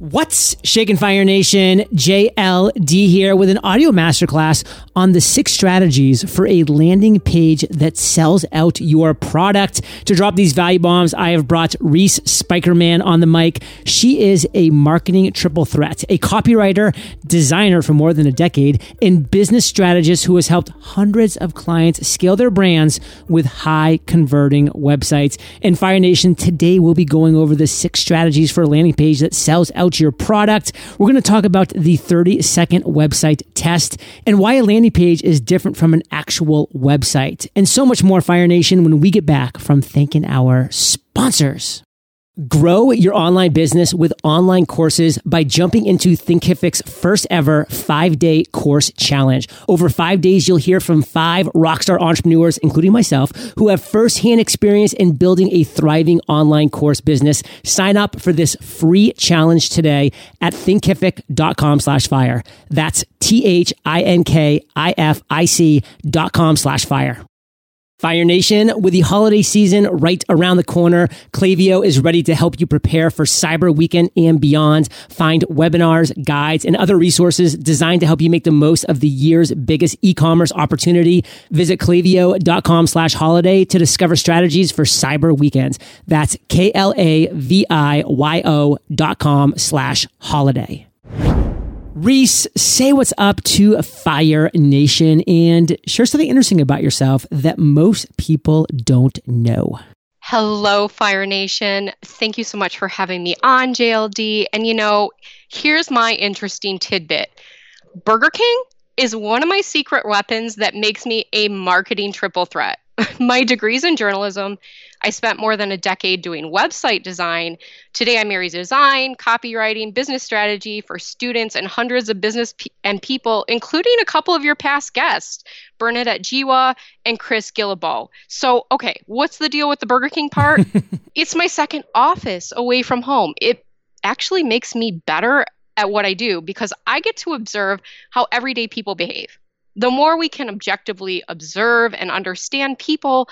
What's shaking Fire Nation? JLD here with an audio masterclass on the six strategies for a landing page that sells out your product. To drop these value bombs, I have brought Reese Spykerman on the mic. She is a marketing triple threat, a copywriter, designer for more than a decade, and business strategist who has helped hundreds of clients scale their brands with high converting websites. And Fire Nation, today we'll be going over the six strategies for a landing page that sells out your product. We're going to talk about the 30 second website test and why a landing page is different from an actual website, and so much more, Fire Nation, when we get back from thanking our sponsors. Grow your online business with online courses by jumping into Thinkific's first ever five day course challenge. Over five days, you'll hear from five rockstar entrepreneurs, including myself, who have firsthand experience in building a thriving online course business. Sign up for this free challenge today at thinkific.com slash fire. That's T H I N K I F I C dot com slash fire. Fire Nation, with the holiday season right around the corner, Klaviyo is ready to help you prepare for Cyber Weekend and beyond. Find webinars, guides, and other resources designed to help you make the most of the year's biggest e-commerce opportunity. Visit klaviyo.com slash holiday to discover strategies for Cyber Weekends. That's K-L-A-V-I-Y-O dot com slash holiday. Reese, say what's up to Fire Nation and share something interesting about yourself that most people don't know. Hello, Fire Nation. Thank you so much for having me on, JLD. And you know, here's my interesting tidbit Burger King is one of my secret weapons that makes me a marketing triple threat. my degrees in journalism I spent more than a decade doing website design. Today, I marry design, copywriting, business strategy for students and hundreds of business pe- and people, including a couple of your past guests, Bernadette Jiwa and Chris Guillebeau. So, okay, what's the deal with the Burger King part? it's my second office away from home. It actually makes me better at what I do because I get to observe how everyday people behave. The more we can objectively observe and understand people,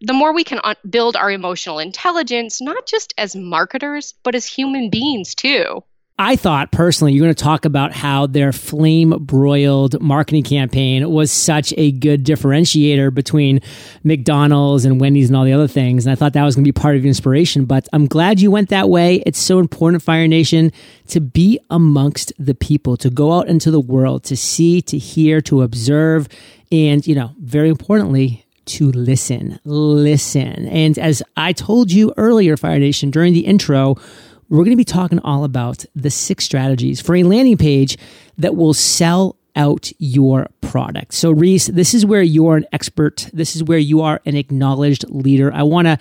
the more we can un- build our emotional intelligence, not just as marketers, but as human beings too. I thought personally you're going to talk about how their flame broiled marketing campaign was such a good differentiator between McDonald's and Wendy's and all the other things. And I thought that was going to be part of your inspiration. But I'm glad you went that way. It's so important, Fire Nation, to be amongst the people, to go out into the world, to see, to hear, to observe, and, you know, very importantly, to listen. Listen. And as I told you earlier, Fire Nation, during the intro, we're going to be talking all about the six strategies for a landing page that will sell out your product. So, Reese, this is where you're an expert. This is where you are an acknowledged leader. I want to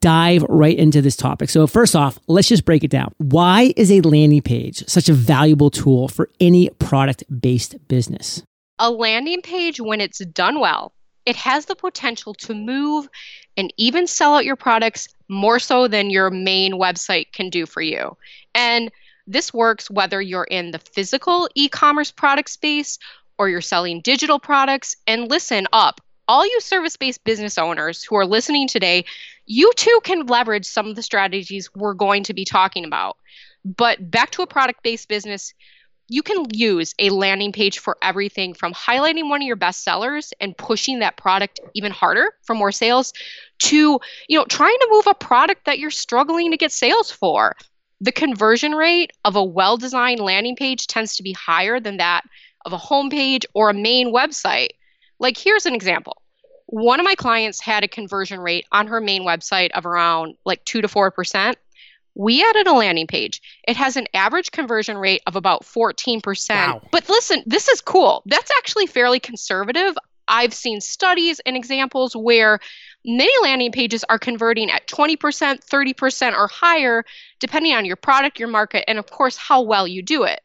dive right into this topic. So, first off, let's just break it down. Why is a landing page such a valuable tool for any product based business? A landing page, when it's done well, it has the potential to move and even sell out your products more so than your main website can do for you. And this works whether you're in the physical e commerce product space or you're selling digital products. And listen up, all you service based business owners who are listening today, you too can leverage some of the strategies we're going to be talking about. But back to a product based business, you can use a landing page for everything from highlighting one of your best sellers and pushing that product even harder for more sales to you know trying to move a product that you're struggling to get sales for. The conversion rate of a well-designed landing page tends to be higher than that of a homepage or a main website. Like here's an example. One of my clients had a conversion rate on her main website of around like 2 to 4% we added a landing page. It has an average conversion rate of about 14%. Wow. But listen, this is cool. That's actually fairly conservative. I've seen studies and examples where many landing pages are converting at 20%, 30%, or higher, depending on your product, your market, and of course, how well you do it.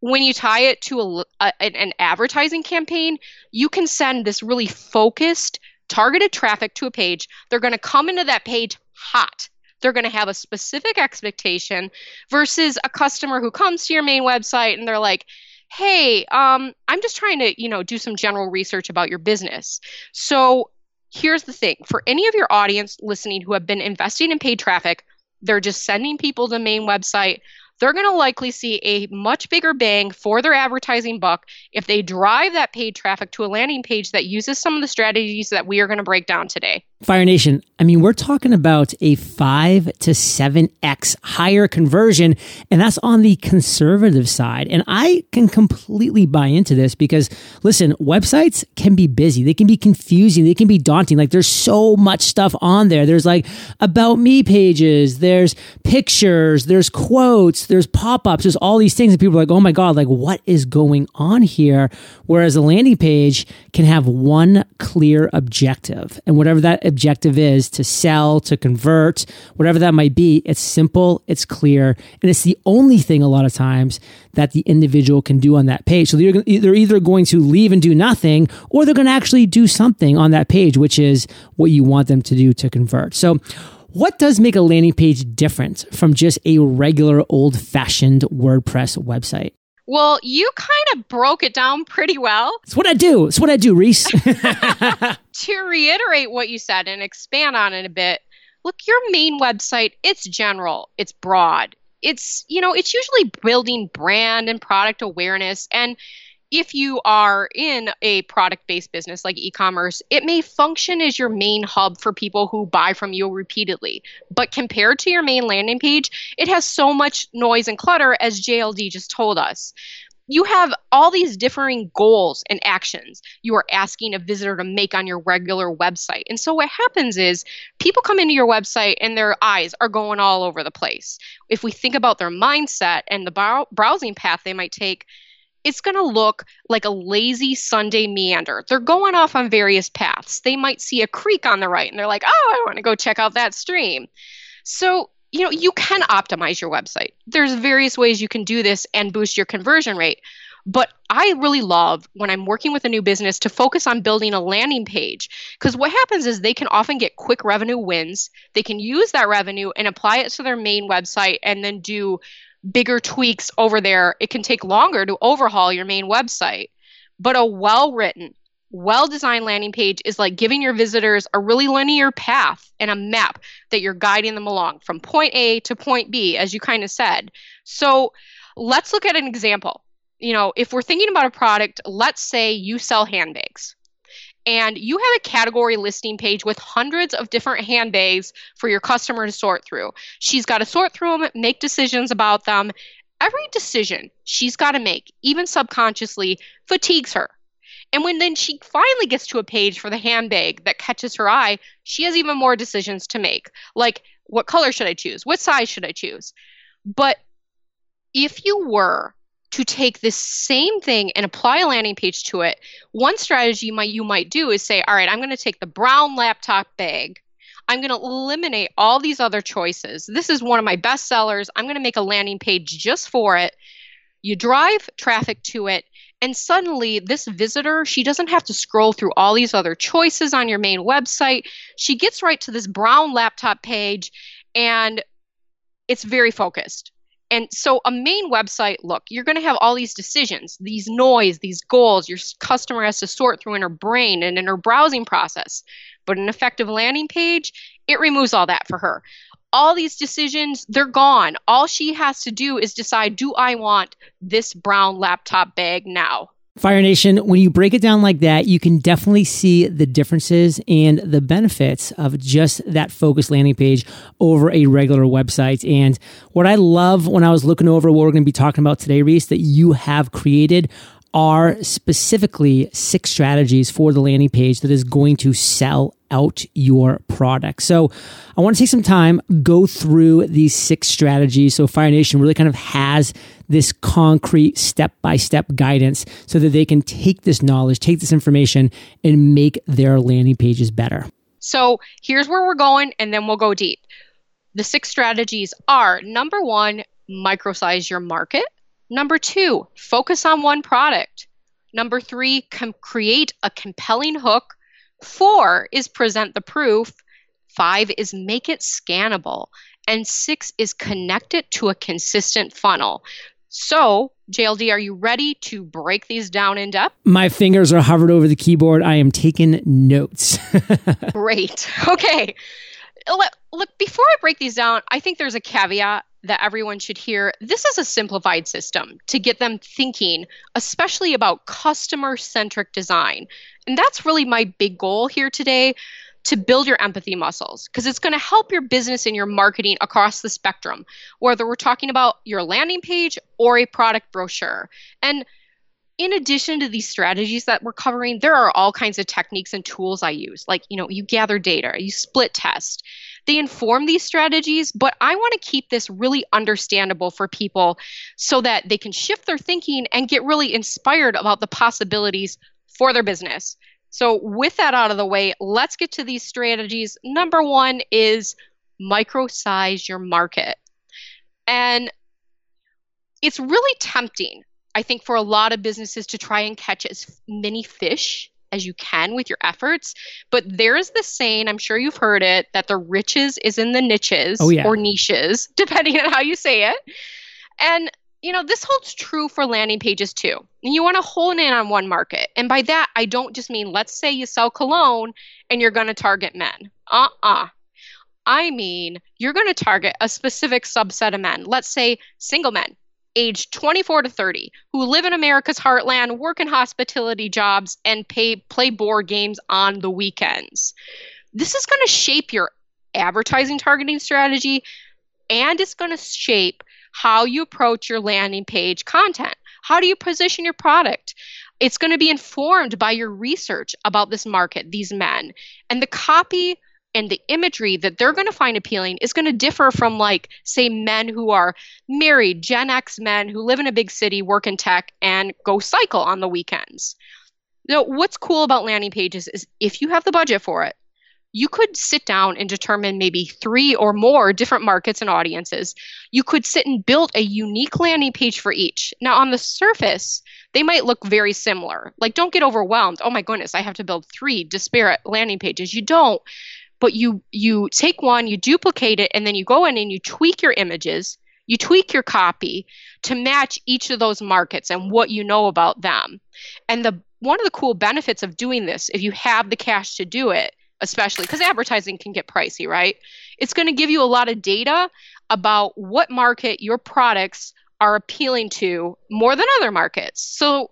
When you tie it to a, a, an advertising campaign, you can send this really focused, targeted traffic to a page. They're going to come into that page hot they're going to have a specific expectation versus a customer who comes to your main website and they're like, hey, um, I'm just trying to, you know, do some general research about your business. So here's the thing for any of your audience listening who have been investing in paid traffic, they're just sending people to the main website. They're going to likely see a much bigger bang for their advertising buck if they drive that paid traffic to a landing page that uses some of the strategies that we are going to break down today. Fire Nation, I mean, we're talking about a five to seven X higher conversion, and that's on the conservative side. And I can completely buy into this because, listen, websites can be busy, they can be confusing, they can be daunting. Like, there's so much stuff on there. There's like about me pages, there's pictures, there's quotes, there's pop ups, there's all these things. And people are like, oh my God, like, what is going on here? Whereas a landing page can have one clear objective, and whatever that objective is to sell, to convert, whatever that might be, it's simple, it's clear, and it's the only thing a lot of times that the individual can do on that page. So they're, they're either going to leave and do nothing, or they're going to actually do something on that page, which is what you want them to do to convert. So, what does make a landing page different from just a regular old fashioned WordPress website? Well, you kind of broke it down pretty well. It's what I do. It's what I do, Reese. to reiterate what you said and expand on it a bit, look, your main website, it's general, it's broad. It's, you know, it's usually building brand and product awareness and if you are in a product based business like e commerce, it may function as your main hub for people who buy from you repeatedly. But compared to your main landing page, it has so much noise and clutter, as JLD just told us. You have all these differing goals and actions you are asking a visitor to make on your regular website. And so, what happens is people come into your website and their eyes are going all over the place. If we think about their mindset and the brow- browsing path they might take, it's going to look like a lazy Sunday meander. They're going off on various paths. They might see a creek on the right and they're like, oh, I want to go check out that stream. So, you know, you can optimize your website. There's various ways you can do this and boost your conversion rate. But I really love when I'm working with a new business to focus on building a landing page because what happens is they can often get quick revenue wins. They can use that revenue and apply it to their main website and then do bigger tweaks over there, it can take longer to overhaul your main website. But a well written, well designed landing page is like giving your visitors a really linear path and a map that you're guiding them along from point A to point B, as you kind of said. So let's look at an example. You know, if we're thinking about a product, let's say you sell handbags and you have a category listing page with hundreds of different handbags for your customer to sort through. She's got to sort through them, make decisions about them. Every decision she's got to make, even subconsciously, fatigues her. And when then she finally gets to a page for the handbag that catches her eye, she has even more decisions to make. Like, what color should I choose? What size should I choose? But if you were to take this same thing and apply a landing page to it, one strategy you might you might do is say, all right, I'm going to take the brown laptop bag. I'm going to eliminate all these other choices. This is one of my best sellers. I'm going to make a landing page just for it. You drive traffic to it, and suddenly this visitor, she doesn't have to scroll through all these other choices on your main website. She gets right to this brown laptop page, and it's very focused and so, a main website look, you're going to have all these decisions, these noise, these goals. Your customer has to sort through in her brain and in her browsing process. But an effective landing page, it removes all that for her. All these decisions, they're gone. All she has to do is decide do I want this brown laptop bag now? Fire Nation, when you break it down like that, you can definitely see the differences and the benefits of just that focused landing page over a regular website. And what I love when I was looking over what we're going to be talking about today, Reese, that you have created are specifically six strategies for the landing page that is going to sell out your product. So I want to take some time, go through these six strategies. So Fire Nation really kind of has this concrete step by step guidance so that they can take this knowledge, take this information, and make their landing pages better. So here's where we're going, and then we'll go deep. The six strategies are number one, microsize your market. Number two, focus on one product. Number three, com- create a compelling hook. Four is present the proof. Five is make it scannable. And six is connect it to a consistent funnel. So, JLD, are you ready to break these down in depth? My fingers are hovered over the keyboard. I am taking notes. Great. Okay. Look, look, before I break these down, I think there's a caveat that everyone should hear this is a simplified system to get them thinking, especially about customer centric design. And that's really my big goal here today to build your empathy muscles because it's going to help your business and your marketing across the spectrum, whether we're talking about your landing page or a product brochure. And in addition to these strategies that we're covering, there are all kinds of techniques and tools I use. Like, you know, you gather data, you split test. They inform these strategies, but I want to keep this really understandable for people so that they can shift their thinking and get really inspired about the possibilities for their business. So, with that out of the way, let's get to these strategies. Number one is micro size your market. And it's really tempting I think for a lot of businesses to try and catch as many fish as you can with your efforts. But there is this saying, I'm sure you've heard it, that the riches is in the niches oh, yeah. or niches, depending on how you say it. And you know, this holds true for landing pages too. And you want to hone in on one market. And by that, I don't just mean, let's say you sell cologne and you're going to target men. Uh uh-uh. uh I mean, you're going to target a specific subset of men. Let's say single men aged 24 to 30 who live in America's heartland, work in hospitality jobs, and pay, play board games on the weekends. This is going to shape your advertising targeting strategy and it's going to shape how you approach your landing page content. How do you position your product? It's going to be informed by your research about this market, these men. And the copy and the imagery that they're going to find appealing is going to differ from like say men who are married gen x men who live in a big city work in tech and go cycle on the weekends now what's cool about landing pages is if you have the budget for it you could sit down and determine maybe three or more different markets and audiences. You could sit and build a unique landing page for each. Now, on the surface, they might look very similar. Like, don't get overwhelmed. Oh my goodness, I have to build three disparate landing pages. You don't but you you take one you duplicate it and then you go in and you tweak your images. You tweak your copy to match each of those markets and what you know about them. And the one of the cool benefits of doing this if you have the cash to do it especially because advertising can get pricey right? It's going to give you a lot of data about what market your products are appealing to more than other markets. So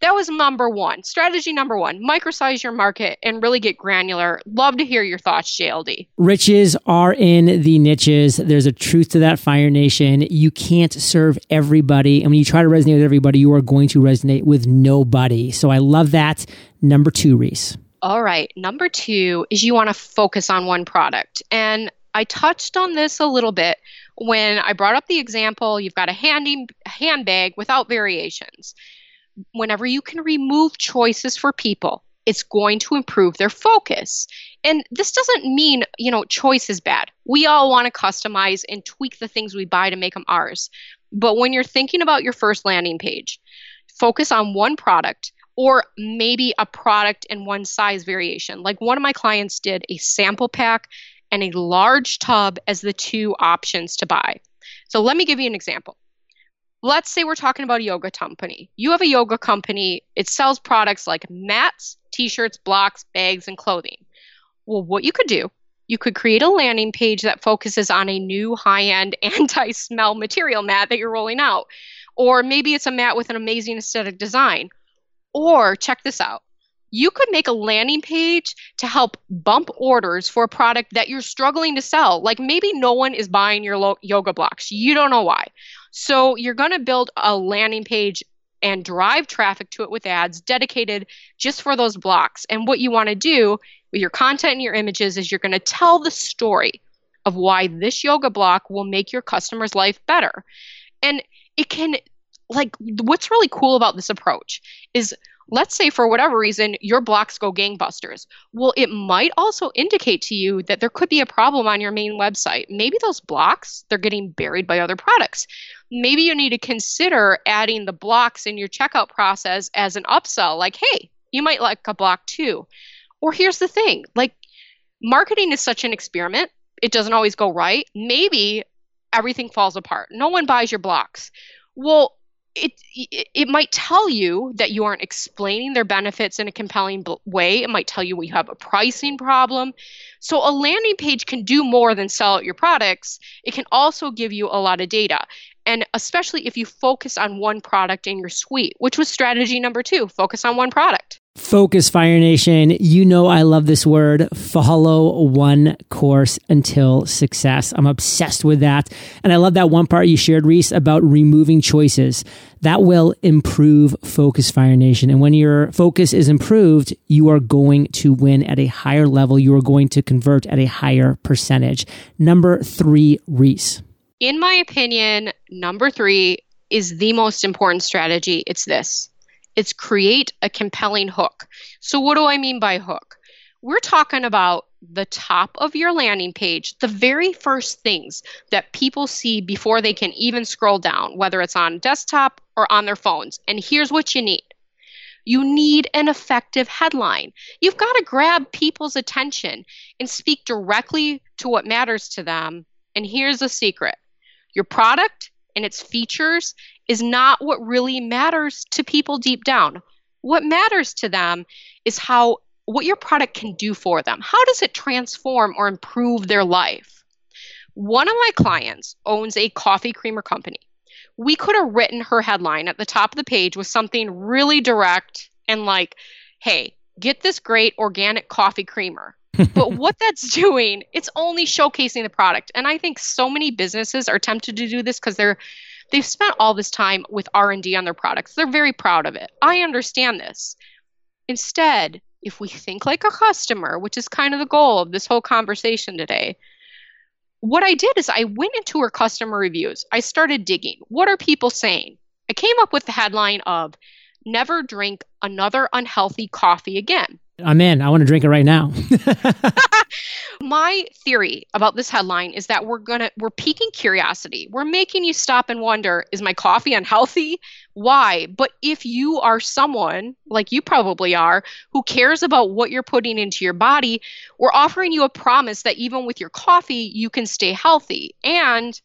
that was number one. Strategy number one microsize your market and really get granular. Love to hear your thoughts, JLD. Riches are in the niches. There's a truth to that, Fire Nation. You can't serve everybody. And when you try to resonate with everybody, you are going to resonate with nobody. So I love that. Number two, Reese. All right. Number two is you want to focus on one product. And I touched on this a little bit when I brought up the example you've got a handy handbag without variations whenever you can remove choices for people, it's going to improve their focus. And this doesn't mean, you know, choice is bad. We all want to customize and tweak the things we buy to make them ours. But when you're thinking about your first landing page, focus on one product or maybe a product and one size variation. Like one of my clients did a sample pack and a large tub as the two options to buy. So let me give you an example let's say we're talking about a yoga company. You have a yoga company, it sells products like mats, t shirts, blocks, bags, and clothing. Well, what you could do, you could create a landing page that focuses on a new high end anti smell material mat that you're rolling out. Or maybe it's a mat with an amazing aesthetic design. Or check this out you could make a landing page to help bump orders for a product that you're struggling to sell. Like maybe no one is buying your lo- yoga blocks. You don't know why. So you're going to build a landing page and drive traffic to it with ads dedicated just for those blocks. And what you want to do with your content and your images is you're going to tell the story of why this yoga block will make your customer's life better. And it can like what's really cool about this approach is let's say for whatever reason your blocks go gangbusters. Well, it might also indicate to you that there could be a problem on your main website. Maybe those blocks they're getting buried by other products. Maybe you need to consider adding the blocks in your checkout process as an upsell like, "Hey, you might like a block too." Or here's the thing, like marketing is such an experiment. It doesn't always go right. Maybe everything falls apart. No one buys your blocks. Well, it it might tell you that you aren't explaining their benefits in a compelling way. It might tell you we have a pricing problem. So a landing page can do more than sell out your products. It can also give you a lot of data. And especially if you focus on one product in your suite, which was strategy number 2, focus on one product. Focus Fire Nation. You know I love this word. Follow one course until success. I'm obsessed with that. And I love that one part you shared, Reese, about removing choices. That will improve Focus Fire Nation. And when your focus is improved, you are going to win at a higher level. You are going to convert at a higher percentage. Number three, Reese. In my opinion, number three is the most important strategy. It's this it's create a compelling hook. So, what do I mean by hook? We're talking about the top of your landing page, the very first things that people see before they can even scroll down, whether it's on desktop or on their phones. And here's what you need you need an effective headline. You've got to grab people's attention and speak directly to what matters to them. And here's a secret your product and its features is not what really matters to people deep down. What matters to them is how what your product can do for them. How does it transform or improve their life? One of my clients owns a coffee creamer company. We could have written her headline at the top of the page with something really direct and like, hey, get this great organic coffee creamer. But what that's doing, it's only showcasing the product. And I think so many businesses are tempted to do this because they're they've spent all this time with R&D on their products. They're very proud of it. I understand this. Instead, if we think like a customer, which is kind of the goal of this whole conversation today, what I did is I went into her customer reviews. I started digging. What are people saying? I came up with the headline of Never drink another unhealthy coffee again. I'm in. I want to drink it right now. My theory about this headline is that we're going to we're piquing curiosity. We're making you stop and wonder, is my coffee unhealthy? Why? But if you are someone like you probably are who cares about what you're putting into your body, we're offering you a promise that even with your coffee, you can stay healthy. And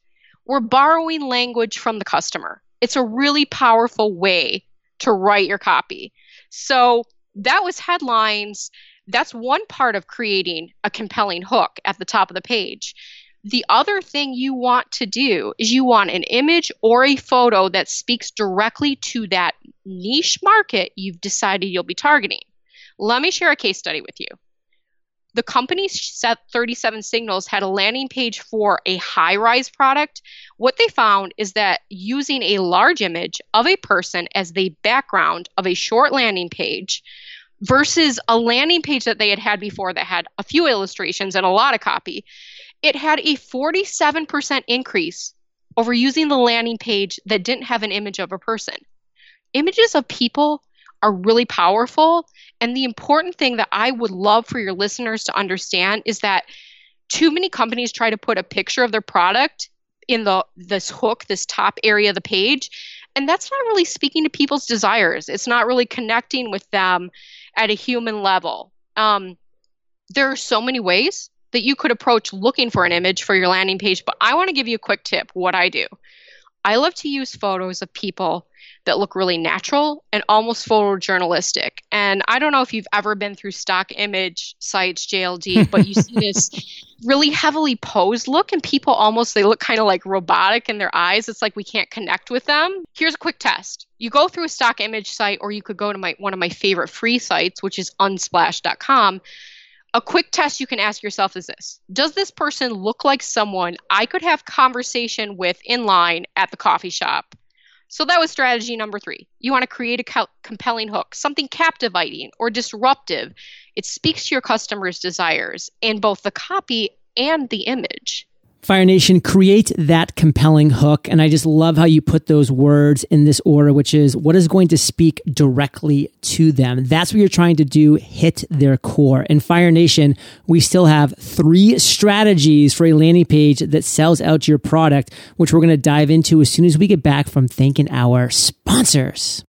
we're borrowing language from the customer. It's a really powerful way to write your copy. So that was headlines. That's one part of creating a compelling hook at the top of the page. The other thing you want to do is you want an image or a photo that speaks directly to that niche market you've decided you'll be targeting. Let me share a case study with you. The company set 37 Signals had a landing page for a Highrise product. What they found is that using a large image of a person as the background of a short landing page versus a landing page that they had had before that had a few illustrations and a lot of copy, it had a 47% increase over using the landing page that didn't have an image of a person. Images of people are really powerful. And the important thing that I would love for your listeners to understand is that too many companies try to put a picture of their product in the this hook, this top area of the page, and that's not really speaking to people's desires. It's not really connecting with them at a human level. Um, there are so many ways that you could approach looking for an image for your landing page, but I want to give you a quick tip what I do. I love to use photos of people that look really natural and almost photojournalistic. And I don't know if you've ever been through stock image sites, JLD, but you see this really heavily posed look, and people almost they look kind of like robotic in their eyes. It's like we can't connect with them. Here's a quick test. You go through a stock image site, or you could go to my one of my favorite free sites, which is unsplash.com a quick test you can ask yourself is this Does this person look like someone I could have conversation with in line at the coffee shop? So that was strategy number three. You want to create a co- compelling hook, something captivating or disruptive. It speaks to your customer's desires in both the copy and the image. Fire Nation, create that compelling hook. And I just love how you put those words in this order, which is what is going to speak directly to them. That's what you're trying to do, hit their core. In Fire Nation, we still have three strategies for a landing page that sells out your product, which we're going to dive into as soon as we get back from thanking our sponsors.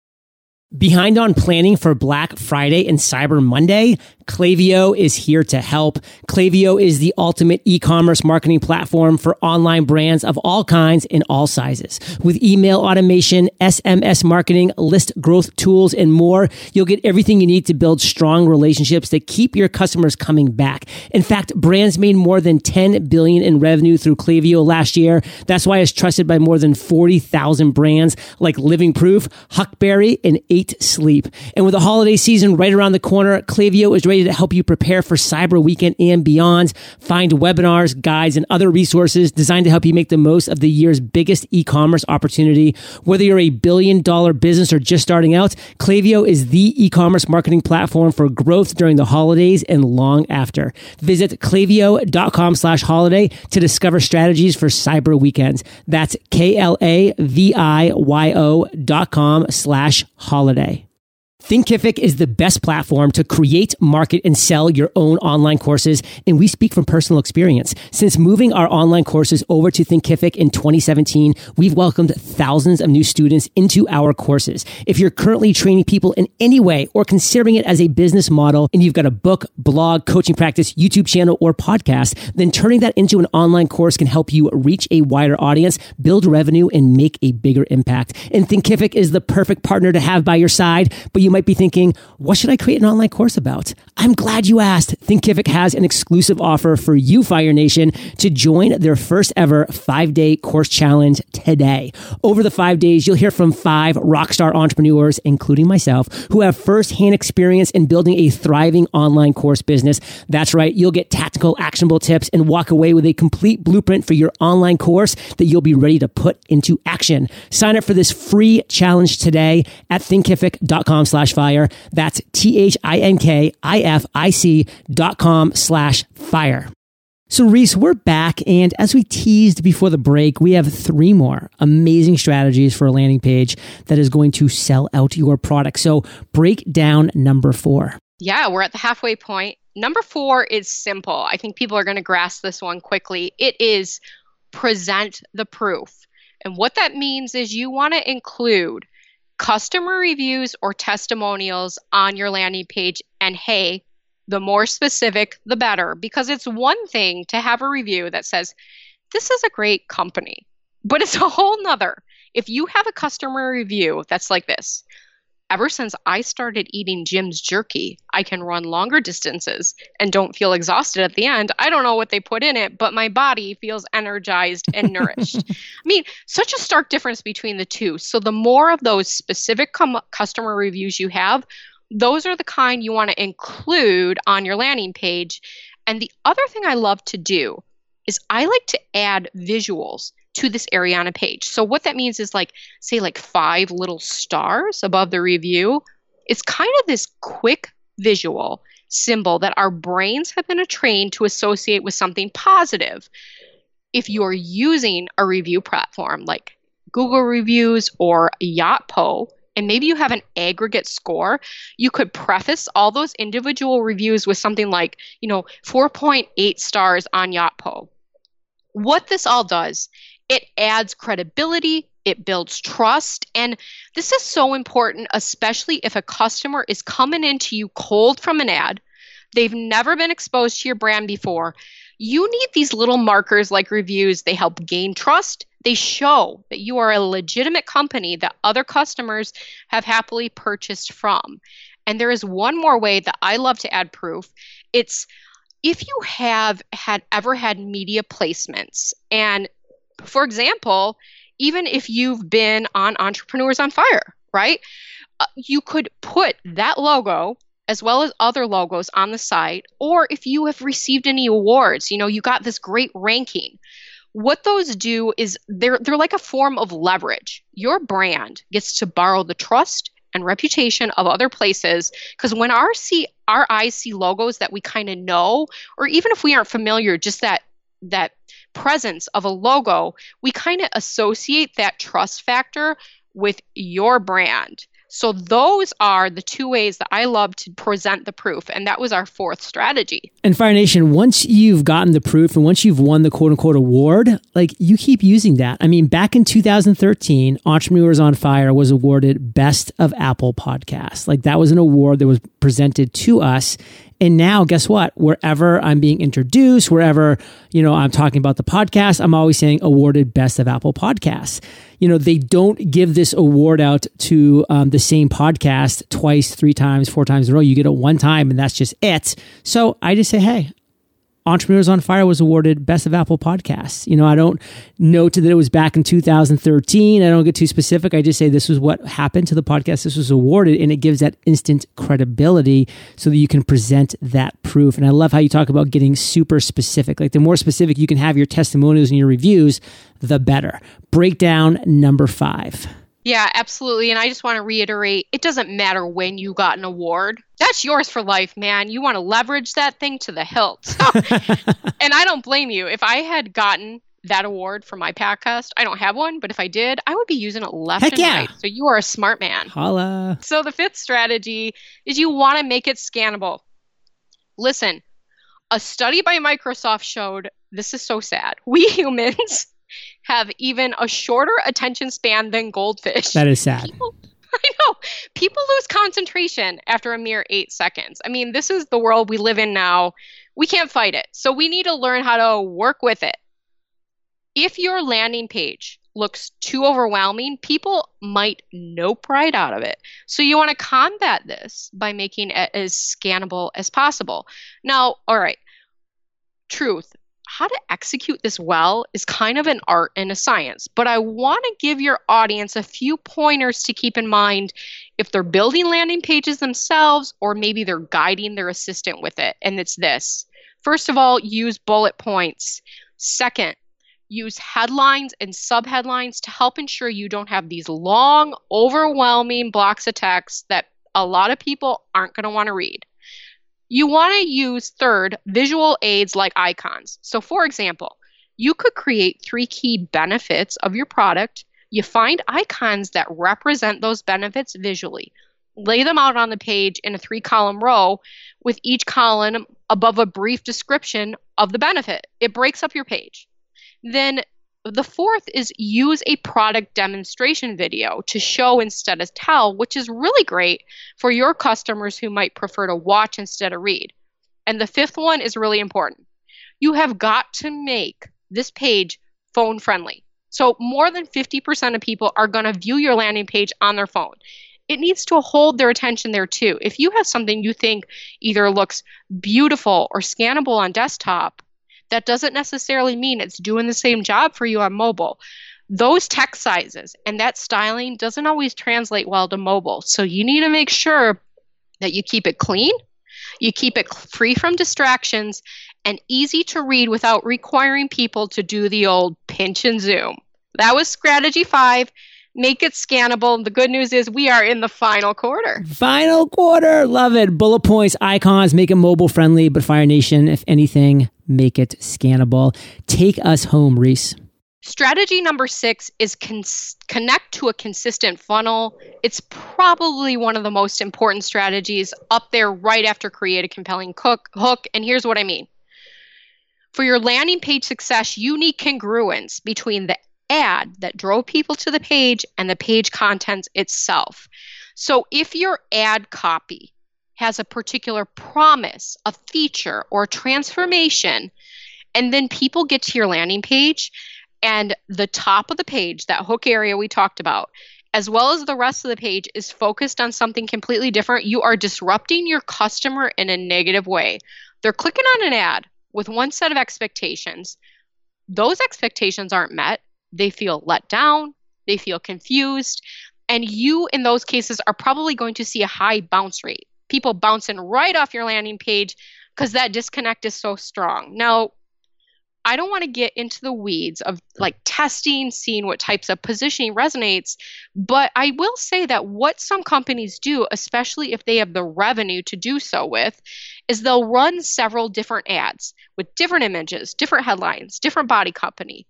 Behind on planning for Black Friday and Cyber Monday? Klaviyo is here to help. Klaviyo is the ultimate e-commerce marketing platform for online brands of all kinds and all sizes. With email automation, SMS marketing, list growth tools, and more, you'll get everything you need to build strong relationships that keep your customers coming back. In fact, brands made more than 10 billion in revenue through Klaviyo last year. That's why it's trusted by more than 40,000 brands like Living Proof, Huckberry, and Eight Sleep. And with the holiday season right around the corner, Klaviyo is ready to help you prepare for Cyber Weekend and beyond. Find webinars, guides, and other resources designed to help you make the most of the year's biggest e-commerce opportunity. Whether you're a billion dollar business or just starting out, Klaviyo is the e-commerce marketing platform for growth during the holidays and long after. Visit klaviyo.com slash holiday to discover strategies for cyber weekends. That's K-L-A-V-I-Y-O dot com slash holiday holiday. Thinkific is the best platform to create, market, and sell your own online courses. And we speak from personal experience. Since moving our online courses over to Thinkific in 2017, we've welcomed thousands of new students into our courses. If you're currently training people in any way or considering it as a business model and you've got a book, blog, coaching practice, YouTube channel, or podcast, then turning that into an online course can help you reach a wider audience, build revenue, and make a bigger impact. And Thinkific is the perfect partner to have by your side, but you you might be thinking, what should I create an online course about? I'm glad you asked. Thinkific has an exclusive offer for you, Fire Nation, to join their first ever five day course challenge today. Over the five days, you'll hear from five rockstar entrepreneurs, including myself, who have firsthand experience in building a thriving online course business. That's right. You'll get tactical, actionable tips and walk away with a complete blueprint for your online course that you'll be ready to put into action. Sign up for this free challenge today at thinkific.com slash slash fire. That's T-H-I-N-K-I-F-I-C dot com slash fire. So, Reese, we're back. And as we teased before the break, we have three more amazing strategies for a landing page that is going to sell out your product. So, break down number four. Yeah, we're at the halfway point. Number four is simple. I think people are going to grasp this one quickly. It is present the proof. And what that means is you want to include customer reviews or testimonials on your landing page. And hey, the more specific, the better, because it's one thing to have a review that says, this is a great company, but it's a whole nother. If you have a customer review that's like this, ever since I started eating Jim's jerky, I can run longer distances and don't feel exhausted at the end. I don't know what they put in it, but my body feels energized and nourished. I mean, such a stark difference between the two. So, the more of those specific com- customer reviews you have, those are the kind you want to include on your landing page. And the other thing I love to do is I like to add visuals to this Ariana page. So what that means is like say like five little stars above the review. It's kind of this quick visual symbol that our brains have been trained to associate with something positive. If you're using a review platform like Google Reviews or Yotpo, and maybe you have an aggregate score, you could preface all those individual reviews with something like, you know, 4.8 stars on Yotpo. What this all does it adds credibility, it builds trust. And this is so important, especially if a customer is coming into you cold from an ad. They've never been exposed to your brand before. You need these little markers like reviews. They help gain trust. They show that you are a legitimate company that other customers have happily purchased from. And there is one more way that I love to add proof. It's if you have had ever had media placements and for example, even if you've been on Entrepreneurs on Fire, right? Uh, you could put that logo as well as other logos on the site, or if you have received any awards, you know, you got this great ranking. What those do is they're they're like a form of leverage. Your brand gets to borrow the trust and reputation of other places because when our see our eyes see logos that we kind of know or even if we aren't familiar just that that presence of a logo, we kind of associate that trust factor with your brand. So those are the two ways that I love to present the proof. And that was our fourth strategy. And Fire Nation, once you've gotten the proof and once you've won the quote unquote award, like you keep using that. I mean, back in 2013, Entrepreneurs on Fire was awarded Best of Apple Podcast. Like that was an award that was presented to us and now, guess what? Wherever I'm being introduced, wherever, you know, I'm talking about the podcast, I'm always saying awarded best of Apple podcasts. You know, they don't give this award out to um, the same podcast twice, three times, four times in a row. You get it one time and that's just it. So I just say, hey, Entrepreneurs on Fire was awarded Best of Apple Podcasts. You know, I don't note that it was back in 2013. I don't get too specific. I just say this was what happened to the podcast. This was awarded, and it gives that instant credibility so that you can present that proof. And I love how you talk about getting super specific. Like the more specific you can have your testimonials and your reviews, the better. Breakdown number five. Yeah, absolutely. And I just want to reiterate it doesn't matter when you got an award. That's yours for life, man. You want to leverage that thing to the hilt. and I don't blame you. If I had gotten that award for my podcast, I don't have one, but if I did, I would be using it left Heck and yeah. right. So you are a smart man. Holla. So the fifth strategy is you want to make it scannable. Listen, a study by Microsoft showed this is so sad. We humans have even a shorter attention span than goldfish. That is sad. People, I know. People lose concentration after a mere eight seconds. I mean, this is the world we live in now. We can't fight it. So we need to learn how to work with it. If your landing page looks too overwhelming, people might nope right out of it. So you want to combat this by making it as scannable as possible. Now, all right, truth how to execute this well is kind of an art and a science, but I want to give your audience a few pointers to keep in mind if they're building landing pages themselves or maybe they're guiding their assistant with it. And it's this first of all, use bullet points. Second, use headlines and subheadlines to help ensure you don't have these long, overwhelming blocks of text that a lot of people aren't going to want to read. You want to use third visual aids like icons. So, for example, you could create three key benefits of your product. You find icons that represent those benefits visually. Lay them out on the page in a three column row with each column above a brief description of the benefit. It breaks up your page. Then the fourth is use a product demonstration video to show instead of tell, which is really great for your customers who might prefer to watch instead of read. And the fifth one is really important. You have got to make this page phone friendly. So, more than 50% of people are going to view your landing page on their phone. It needs to hold their attention there too. If you have something you think either looks beautiful or scannable on desktop, that doesn't necessarily mean it's doing the same job for you on mobile. Those text sizes and that styling doesn't always translate well to mobile. So you need to make sure that you keep it clean, you keep it free from distractions, and easy to read without requiring people to do the old pinch and zoom. That was strategy five make it scannable. The good news is we are in the final quarter. Final quarter. Love it. Bullet points, icons, make it mobile friendly. But Fire Nation, if anything, make it scannable. Take us home, Reese. Strategy number six is con- connect to a consistent funnel. It's probably one of the most important strategies up there right after create a compelling cook, hook. And here's what I mean. For your landing page success, you need congruence between the ad that drove people to the page and the page contents itself. So if your ad copy has a particular promise, a feature, or transformation, and then people get to your landing page and the top of the page, that hook area we talked about, as well as the rest of the page is focused on something completely different, you are disrupting your customer in a negative way. They're clicking on an ad with one set of expectations. Those expectations aren't met they feel let down, they feel confused, and you in those cases are probably going to see a high bounce rate. People bouncing right off your landing page because that disconnect is so strong. Now, I don't want to get into the weeds of like testing, seeing what types of positioning resonates, but I will say that what some companies do, especially if they have the revenue to do so with, is they'll run several different ads with different images, different headlines, different body company.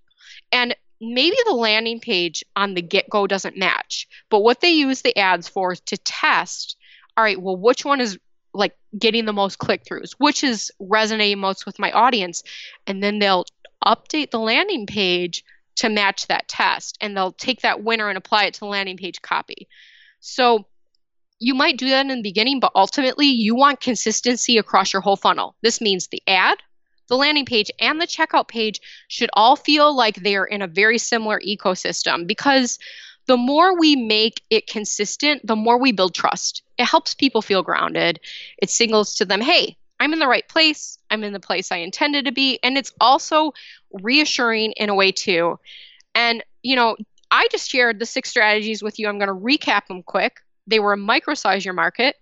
And maybe the landing page on the get go doesn't match, but what they use the ads for is to test all right, well, which one is like getting the most click throughs, which is resonating most with my audience. And then they'll update the landing page to match that test and they'll take that winner and apply it to the landing page copy. So you might do that in the beginning, but ultimately you want consistency across your whole funnel. This means the ad, the landing page, and the checkout page should all feel like they're in a very similar ecosystem because the more we make it consistent, the more we build trust. It helps people feel grounded. It signals to them, hey, I'm in the right place. I'm in the place I intended to be. And it's also reassuring in a way, too. And, you know, I just shared the six strategies with you. I'm going to recap them quick. They were microsize your market,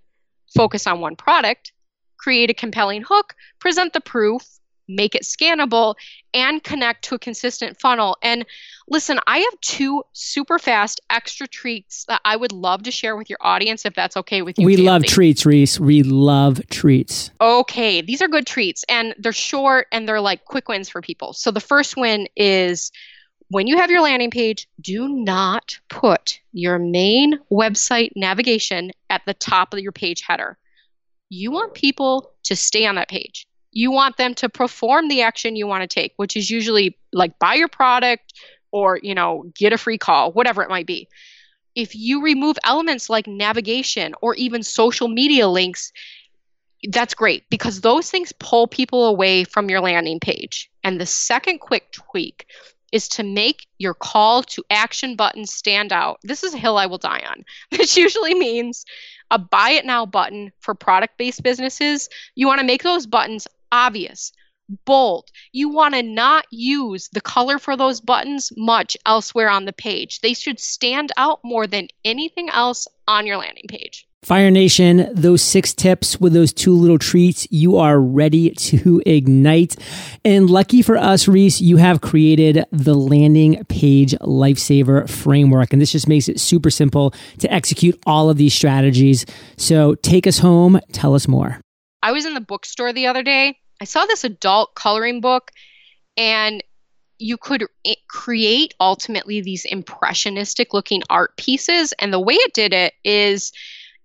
focus on one product, create a compelling hook, present the proof, make it scannable, and connect to a consistent funnel. And listen, I have two super fast extra treats that I would love to share with your audience if that's okay with you. We love treats, Reese. We love treats. Okay, these are good treats and they're short and they're like quick wins for people. So the first win is when you have your landing page, do not put your main website navigation at the top of your page header. You want people to stay on that page you want them to perform the action you want to take, which is usually like buy your product or, you know, get a free call, whatever it might be. If you remove elements like navigation or even social media links, that's great because those things pull people away from your landing page. And the second quick tweak is to make your call to action button stand out. This is a hill I will die on. This usually means a buy it now button for product based businesses. You want to make those buttons obvious, bold. You want to not use the color for those buttons much elsewhere on the page. They should stand out more than anything else on your landing page. Fire Nation, those six tips with those two little treats, you are ready to ignite. And lucky for us, Reese, you have created the landing page lifesaver framework. And this just makes it super simple to execute all of these strategies. So take us home. Tell us more. I was in the bookstore the other day. I saw this adult coloring book, and you could eh, create ultimately these impressionistic looking art pieces. And the way it did it is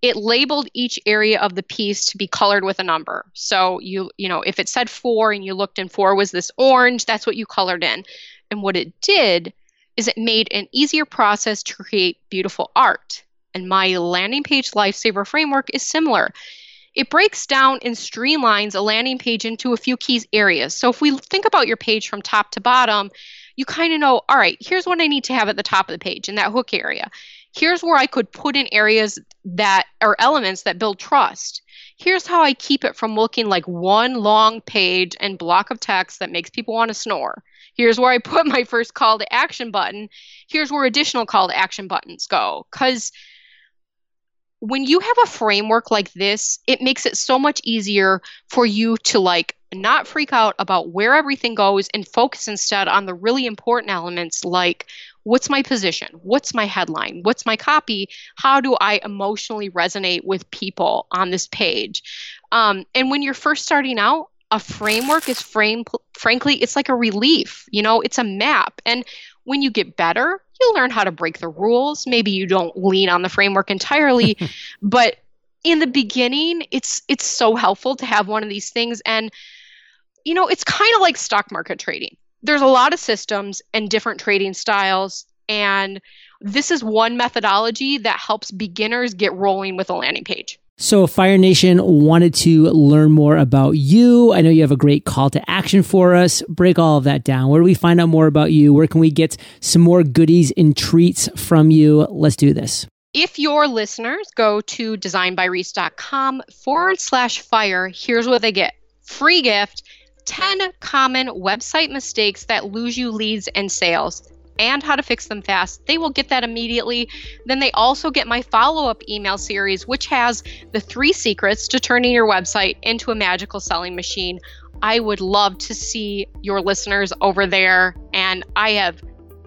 it labeled each area of the piece to be colored with a number. So you you know if it said four and you looked and four was this orange, that's what you colored in. And what it did is it made an easier process to create beautiful art. And my landing page lifesaver framework is similar. It breaks down and streamlines a landing page into a few key areas. So if we think about your page from top to bottom, you kind of know, all right, here's what I need to have at the top of the page in that hook area. Here's where I could put in areas that are elements that build trust. Here's how I keep it from looking like one long page and block of text that makes people want to snore. Here's where I put my first call to action button. Here's where additional call to action buttons go. Because when you have a framework like this, it makes it so much easier for you to like not freak out about where everything goes and focus instead on the really important elements like what's my position? What's my headline? What's my copy? How do I emotionally resonate with people on this page? Um, and when you're first starting out, a framework is frame frankly it's like a relief you know it's a map and when you get better, you'll learn how to break the rules. Maybe you don't lean on the framework entirely, but in the beginning, it's it's so helpful to have one of these things and you know, it's kind of like stock market trading. There's a lot of systems and different trading styles and this is one methodology that helps beginners get rolling with a landing page. So, Fire Nation wanted to learn more about you. I know you have a great call to action for us. Break all of that down. Where do we find out more about you? Where can we get some more goodies and treats from you? Let's do this. If your listeners go to designbyreese.com forward slash fire, here's what they get free gift 10 common website mistakes that lose you leads and sales and how to fix them fast, they will get that immediately. Then they also get my follow up email series, which has the three secrets to turning your website into a magical selling machine. I would love to see your listeners over there, and I have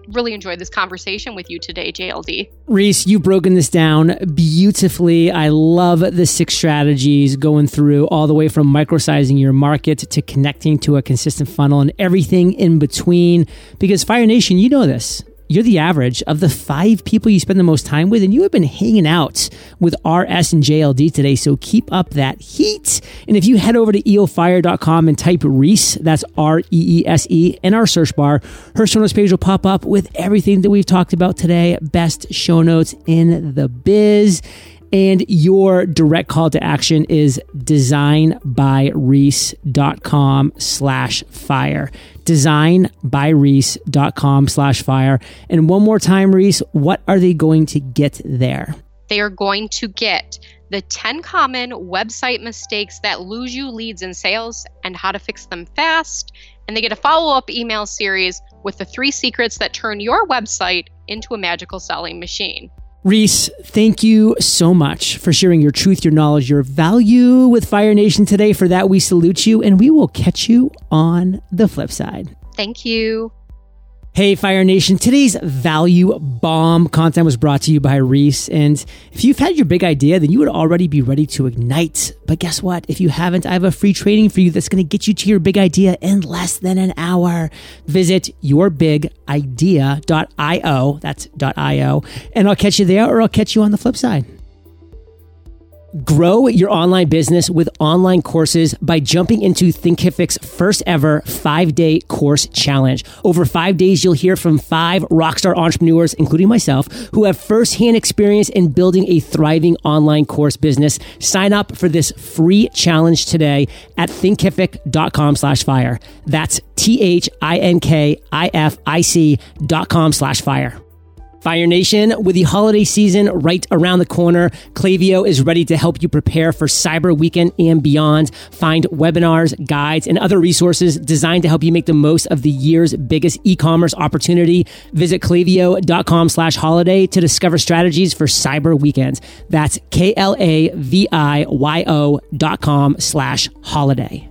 really enjoyed this conversation with you today, JLD. Reese, you've broken this down beautifully. I love the six strategies going through all the way from microsizing your market to connecting to a consistent funnel and everything in between. Because Fire Nation, you know this you're the average of the five people you spend the most time with, and you have been hanging out with RS and JLD today. So keep up that heat. And if you head over to eofire.com and type Reese, that's R E E S E, in our search bar, her show notes page will pop up with everything that we've talked about today. Best show notes in the biz. And your direct call to action is designbyreese.com slash fire. Designbyreese.com slash fire. And one more time, Reese, what are they going to get there? They are going to get the 10 common website mistakes that lose you leads and sales and how to fix them fast. And they get a follow up email series with the three secrets that turn your website into a magical selling machine. Reese, thank you so much for sharing your truth, your knowledge, your value with Fire Nation today. For that, we salute you and we will catch you on the flip side. Thank you. Hey, Fire Nation. Today's value bomb content was brought to you by Reese. And if you've had your big idea, then you would already be ready to ignite. But guess what? If you haven't, I have a free training for you that's going to get you to your big idea in less than an hour. Visit yourbigidea.io. That's .io. And I'll catch you there or I'll catch you on the flip side. Grow your online business with online courses by jumping into Thinkific's first ever five day course challenge. Over five days, you'll hear from five rockstar entrepreneurs, including myself, who have firsthand experience in building a thriving online course business. Sign up for this free challenge today at thinkific.com slash fire. That's T H I N K I F I C dot com slash fire. Fire Nation, with the holiday season right around the corner, Klaviyo is ready to help you prepare for Cyber Weekend and beyond. Find webinars, guides, and other resources designed to help you make the most of the year's biggest e-commerce opportunity. Visit klaviyo.com slash holiday to discover strategies for Cyber Weekends. That's K-L-A-V-I-Y-O dot com slash holiday.